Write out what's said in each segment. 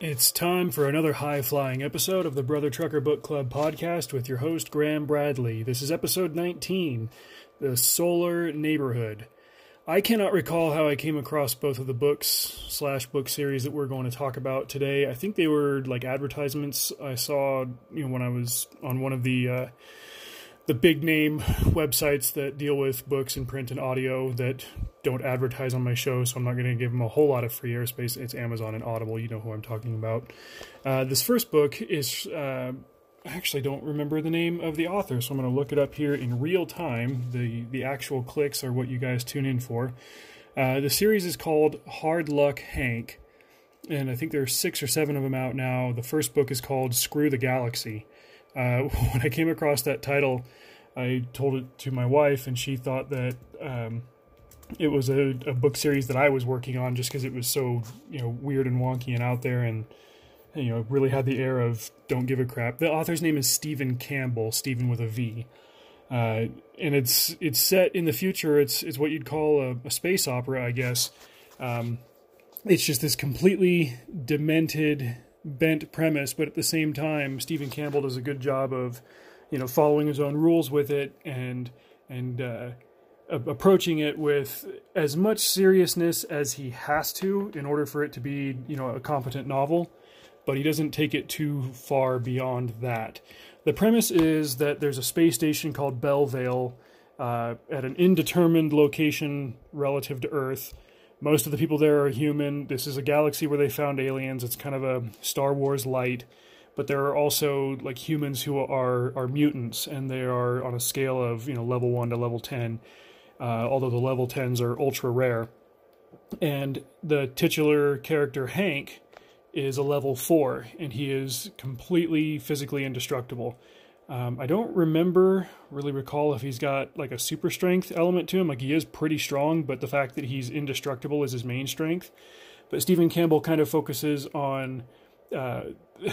It's time for another high flying episode of the Brother Trucker Book Club podcast with your host, Graham Bradley. This is episode 19 The Solar Neighborhood. I cannot recall how I came across both of the books slash book series that we're going to talk about today. I think they were like advertisements I saw, you know, when I was on one of the uh, the big name websites that deal with books and print and audio that don't advertise on my show, so I'm not going to give them a whole lot of free airspace. It's Amazon and Audible. You know who I'm talking about. Uh, this first book is. Uh, I actually don't remember the name of the author, so I'm going to look it up here in real time. The the actual clicks are what you guys tune in for. Uh, the series is called Hard Luck Hank, and I think there are six or seven of them out now. The first book is called Screw the Galaxy. Uh, when I came across that title, I told it to my wife, and she thought that um, it was a, a, book series that I was working on, just because it was so you know weird and wonky and out there, and you know really had the air of don't give a crap. The author's name is Steven Campbell, Steven with a V, uh, and it's it's set in the future. It's it's what you'd call a, a space opera, I guess. Um, it's just this completely demented, bent premise, but at the same time, Steven Campbell does a good job of you know, following his own rules with it and and uh, approaching it with as much seriousness as he has to in order for it to be, you know, a competent novel. But he doesn't take it too far beyond that. The premise is that there's a space station called Belvaille uh, at an indeterminate location relative to Earth. Most of the people there are human. This is a galaxy where they found aliens. It's kind of a Star Wars light but there are also like humans who are are mutants, and they are on a scale of you know level one to level ten. Uh, although the level tens are ultra rare, and the titular character Hank is a level four, and he is completely physically indestructible. Um, I don't remember, really recall if he's got like a super strength element to him. Like he is pretty strong, but the fact that he's indestructible is his main strength. But Steven Campbell kind of focuses on uh,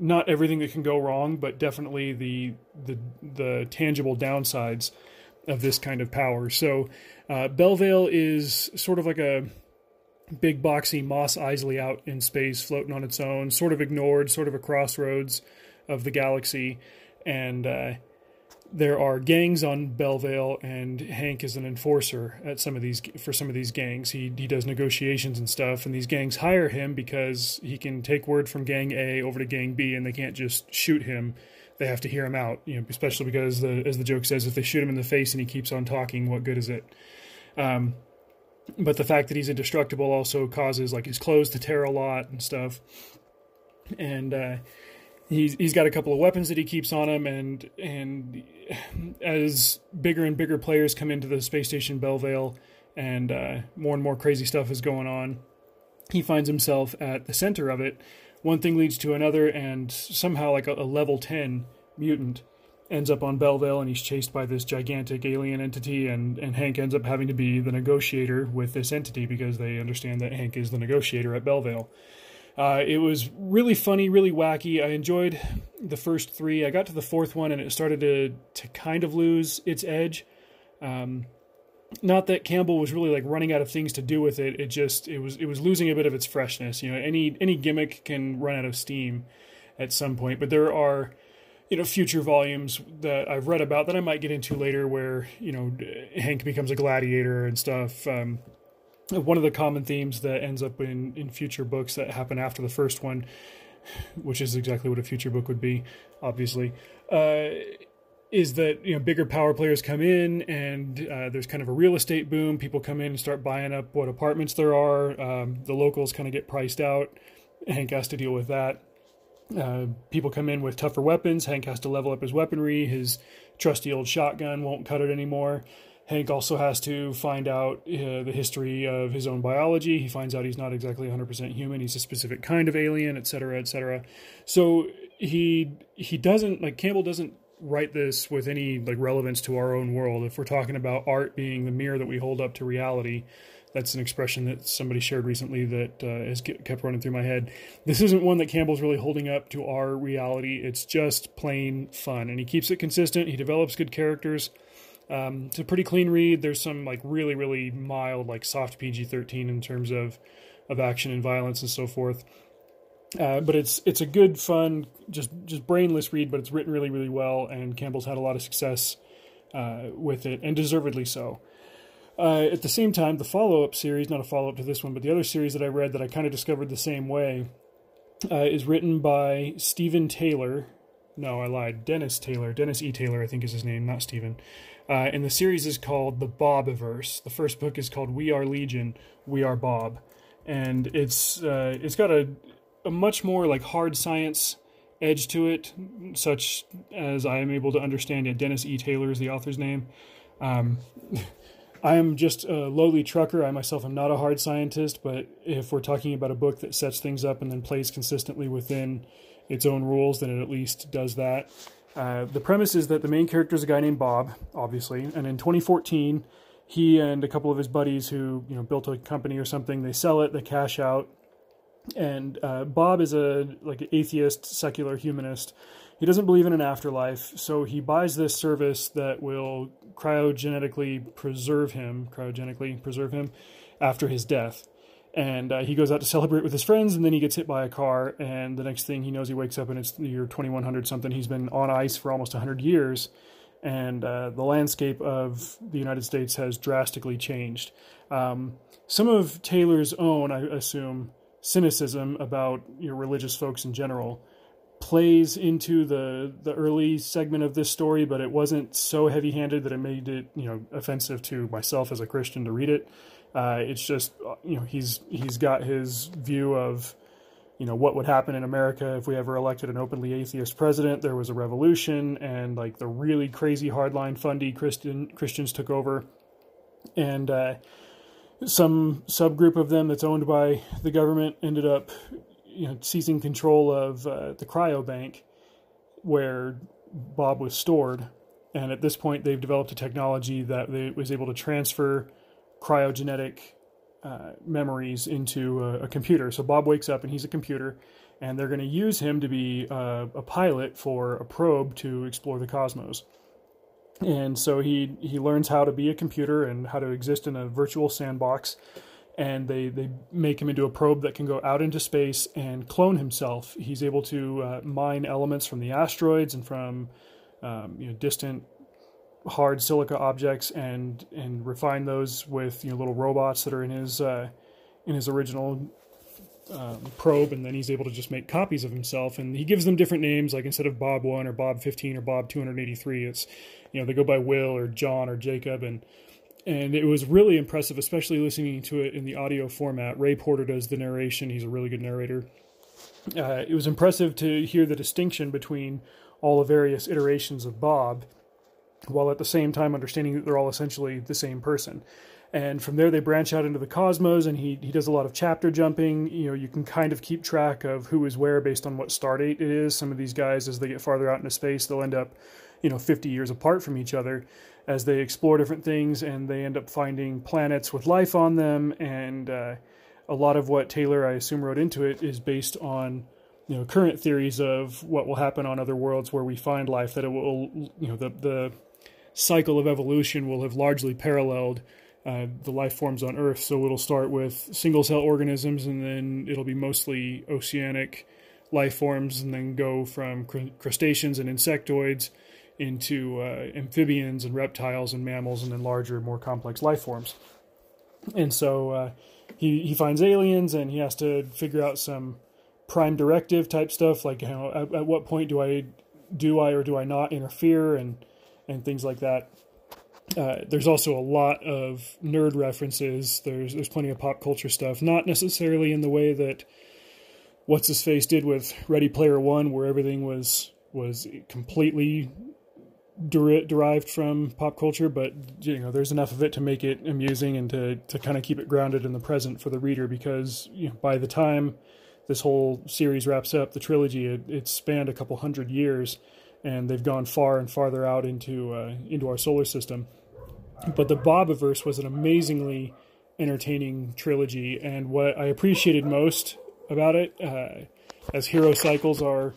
not everything that can go wrong, but definitely the the the tangible downsides of this kind of power. So, uh, Belvaille is sort of like a big boxy Mos Eisley out in space, floating on its own, sort of ignored, sort of a crossroads of the galaxy, and uh, there are gangs on Belvaille, and Hank is an enforcer at some of these for some of these gangs. He he does negotiations and stuff, and these gangs hire him because he can take word from Gang A over to Gang B, and they can't just shoot him. They have to hear him out, you know, especially because the as the joke says, if they shoot him in the face and he keeps on talking, what good is it? Um, but the fact that he's indestructible also causes like his clothes to tear a lot and stuff, and. Uh, he's he's got a couple of weapons that he keeps on him, and and as bigger and bigger players come into the space station Belvaille, and uh, more and more crazy stuff is going on, he finds himself at the center of it. One thing leads to another, and somehow, like a, a level ten mutant ends up on Belvaille, and he's chased by this gigantic alien entity, and and Hank ends up having to be the negotiator with this entity because they understand that Hank is the negotiator at Belvaille. Uh, it was really funny, really wacky. I enjoyed the first three. I got to the fourth one and it started to to kind of lose its edge. Um, not that Campbell was really like running out of things to do with it. It just it was it was losing a bit of its freshness. You know, any any gimmick can run out of steam at some point. But there are you know future volumes that I've read about that I might get into later, where you know Hank becomes a gladiator and stuff. Um, one of the common themes that ends up in, in future books that happen after the first one, which is exactly what a future book would be, obviously, uh, is that you know bigger power players come in and uh, there's kind of a real estate boom. People come in and start buying up what apartments there are. Um, the locals kind of get priced out. Hank has to deal with that. Uh, people come in with tougher weapons. Hank has to level up his weaponry. His trusty old shotgun won't cut it anymore. Hank also has to find out uh, the history of his own biology. He finds out he's not exactly 100% human. He's a specific kind of alien, etc., etc. So he he doesn't like Campbell doesn't write this with any like relevance to our own world. If we're talking about art being the mirror that we hold up to reality, that's an expression that somebody shared recently that uh, has kept running through my head. This isn't one that Campbell's really holding up to our reality. It's just plain fun, and he keeps it consistent. He develops good characters um, it's a pretty clean read. There's some like really really mild like soft PG-13 in terms of of action and violence and so forth. Uh, but it's it's a good, fun, just just brainless read, but it's written really, really well, and Campbell's had a lot of success uh, with it, and deservedly so. Uh, at the same time, the follow up series, not a follow up to this one, but the other series that I read that I kind of discovered the same way, uh, is written by Stephen Taylor. No, I lied. Dennis Taylor. Dennis E. Taylor, I think is his name, not Stephen. Uh, and the series is called The Bobiverse. The first book is called We Are Legion, We Are Bob. And it's uh, it's got a, a much more like hard science edge to it, such as I am able to understand it. Dennis E. Taylor is the author's name. Um, I am just a lowly trucker. I myself am not a hard scientist, but if we're talking about a book that sets things up and then plays consistently within its own rules, then it at least does that. Uh, the premise is that the main character is a guy named Bob, obviously, and in 2014, he and a couple of his buddies who you know built a company or something, they sell it, they cash out, and uh, Bob is a like an atheist, secular humanist. He doesn't believe in an afterlife, so he buys this service that will cryogenetically preserve him, cryogenically preserve him after his death. And uh, he goes out to celebrate with his friends, and then he gets hit by a car. And the next thing he knows, he wakes up and it's the year 2100 something. He's been on ice for almost 100 years, and uh, the landscape of the United States has drastically changed. Um, some of Taylor's own, I assume, cynicism about you know, religious folks in general plays into the the early segment of this story, but it wasn't so heavy handed that it made it you know offensive to myself as a Christian to read it. Uh, it's just you know he's he's got his view of you know what would happen in America if we ever elected an openly atheist president. There was a revolution, and like the really crazy hardline fundy Christian Christians took over, and uh, some subgroup of them that's owned by the government ended up you know seizing control of uh, the cryobank where Bob was stored. And at this point, they've developed a technology that they, was able to transfer cryogenetic uh, memories into a, a, computer. So Bob wakes up and he's a computer, and they're going to use him to be uh, a pilot for a probe to explore the cosmos. And so he he learns how to be a computer and how to exist in a virtual sandbox. And they, they make him into a probe that can go out into space and clone himself. He's able to uh, mine elements from the asteroids and from um, you know distant hard silica objects and and refine those with you know little robots that are in his uh, in his original um, probe, and then he's able to just make copies of himself. And he gives them different names, like instead of Bob One or Bob Fifteen or Bob Two Hundred Eighty Three, it's you know they go by Will or John or Jacob, and and it was really impressive, especially listening to it in the audio format. Ray Porter does the narration; he's a really good narrator. Uh, it was impressive to hear the distinction between all the various iterations of Bob, while at the same time understanding that they're all essentially the same person. And from there they branch out into the cosmos and he, he does a lot of chapter jumping. You know you can kind of keep track of who is where based on what star date it is. Some of these guys as they get farther out into space they'll end up you know 50 years apart from each other as they explore different things and they end up finding planets with life on them. And uh, a lot of what taylor i assume wrote into it is based on you know current theories of what will happen on other worlds where we find life that it will you know the the cycle of evolution will have largely paralleled uh, the life forms on Earth. So it'll start with single cell organisms, and then it'll be mostly oceanic life forms, and then go from cr- crustaceans and insectoids into uh, amphibians and reptiles and mammals, and then larger, more complex life forms. And so uh, he he finds aliens, and he has to figure out some prime directive type stuff, like you know, at, at what point do I do I or do I not interfere, and and things like that. Uh, there's also a lot of nerd references. There's there's plenty of pop culture stuff, not necessarily in the way that what's his face did with Ready Player One, where everything was was completely der- derived from pop culture, but you know there's enough of it to make it amusing and to to kind of keep it grounded in the present for the reader because you know, by the time this whole series wraps up, the trilogy it, it spanned a couple hundred years, and they've gone far and farther out into uh, into our solar system but the Bobiverse was an amazingly entertaining trilogy, and what I appreciated most about it, uh, as hero cycles are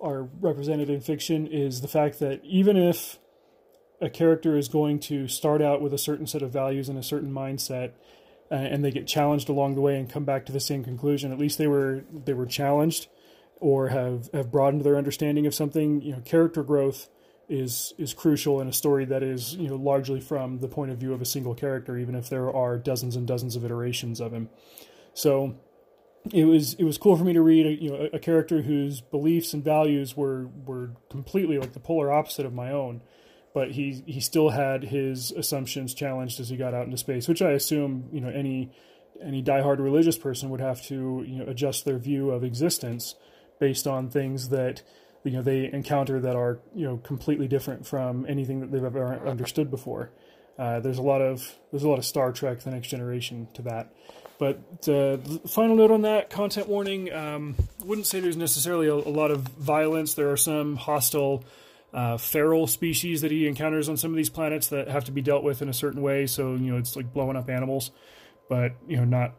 are represented in fiction, is the fact that even if a character is going to start out with a certain set of values and a certain mindset, uh, and they get challenged along the way and come back to the same conclusion. At least they were they were challenged or have have broadened their understanding of something. You know, character growth is is crucial in a story that is you know largely from the point of view of a single character, even if there are dozens and dozens of iterations of him. So it was it was cool for me to read a, you know a, character whose beliefs and values were were completely like the polar opposite of my own but he he still had his assumptions challenged as he got out into space, which I assume you know any any diehard religious person would have to you know adjust their view of existence based on things that you know they encounter that are you know completely different from anything that they've ever understood before. Uh, there's a lot of there's a lot of Star Trek: The Next Generation to that. But uh, final note on that content warning: um, wouldn't say there's necessarily a, a lot of violence. There are some hostile uh, feral species that he encounters on some of these planets that have to be dealt with in a certain way. So you know, it's like blowing up animals, but you know, not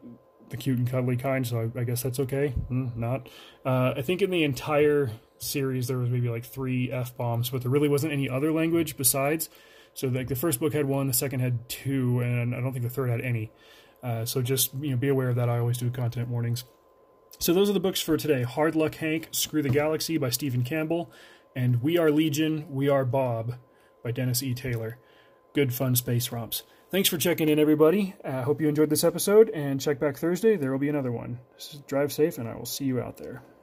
the cute and cuddly kind. So I, I guess that's okay. Mm, not. Uh, I think in the entire series there was maybe like three f bombs, but there really wasn't any other language besides. So like the first book had one, the second had two, and I don't think the third had any. Uh, so just you know, be aware of that. I always do content warnings. So those are the books for today. Hard Luck Hank, Screw the Galaxy by Steven Campbell, and We Are Legion, We Are Bob by Dennis E. Taylor. Good fun space romps. Thanks for checking in, everybody. I uh, hope you enjoyed this episode, and check back Thursday. There will be another one. Drive safe, and I will see you out there.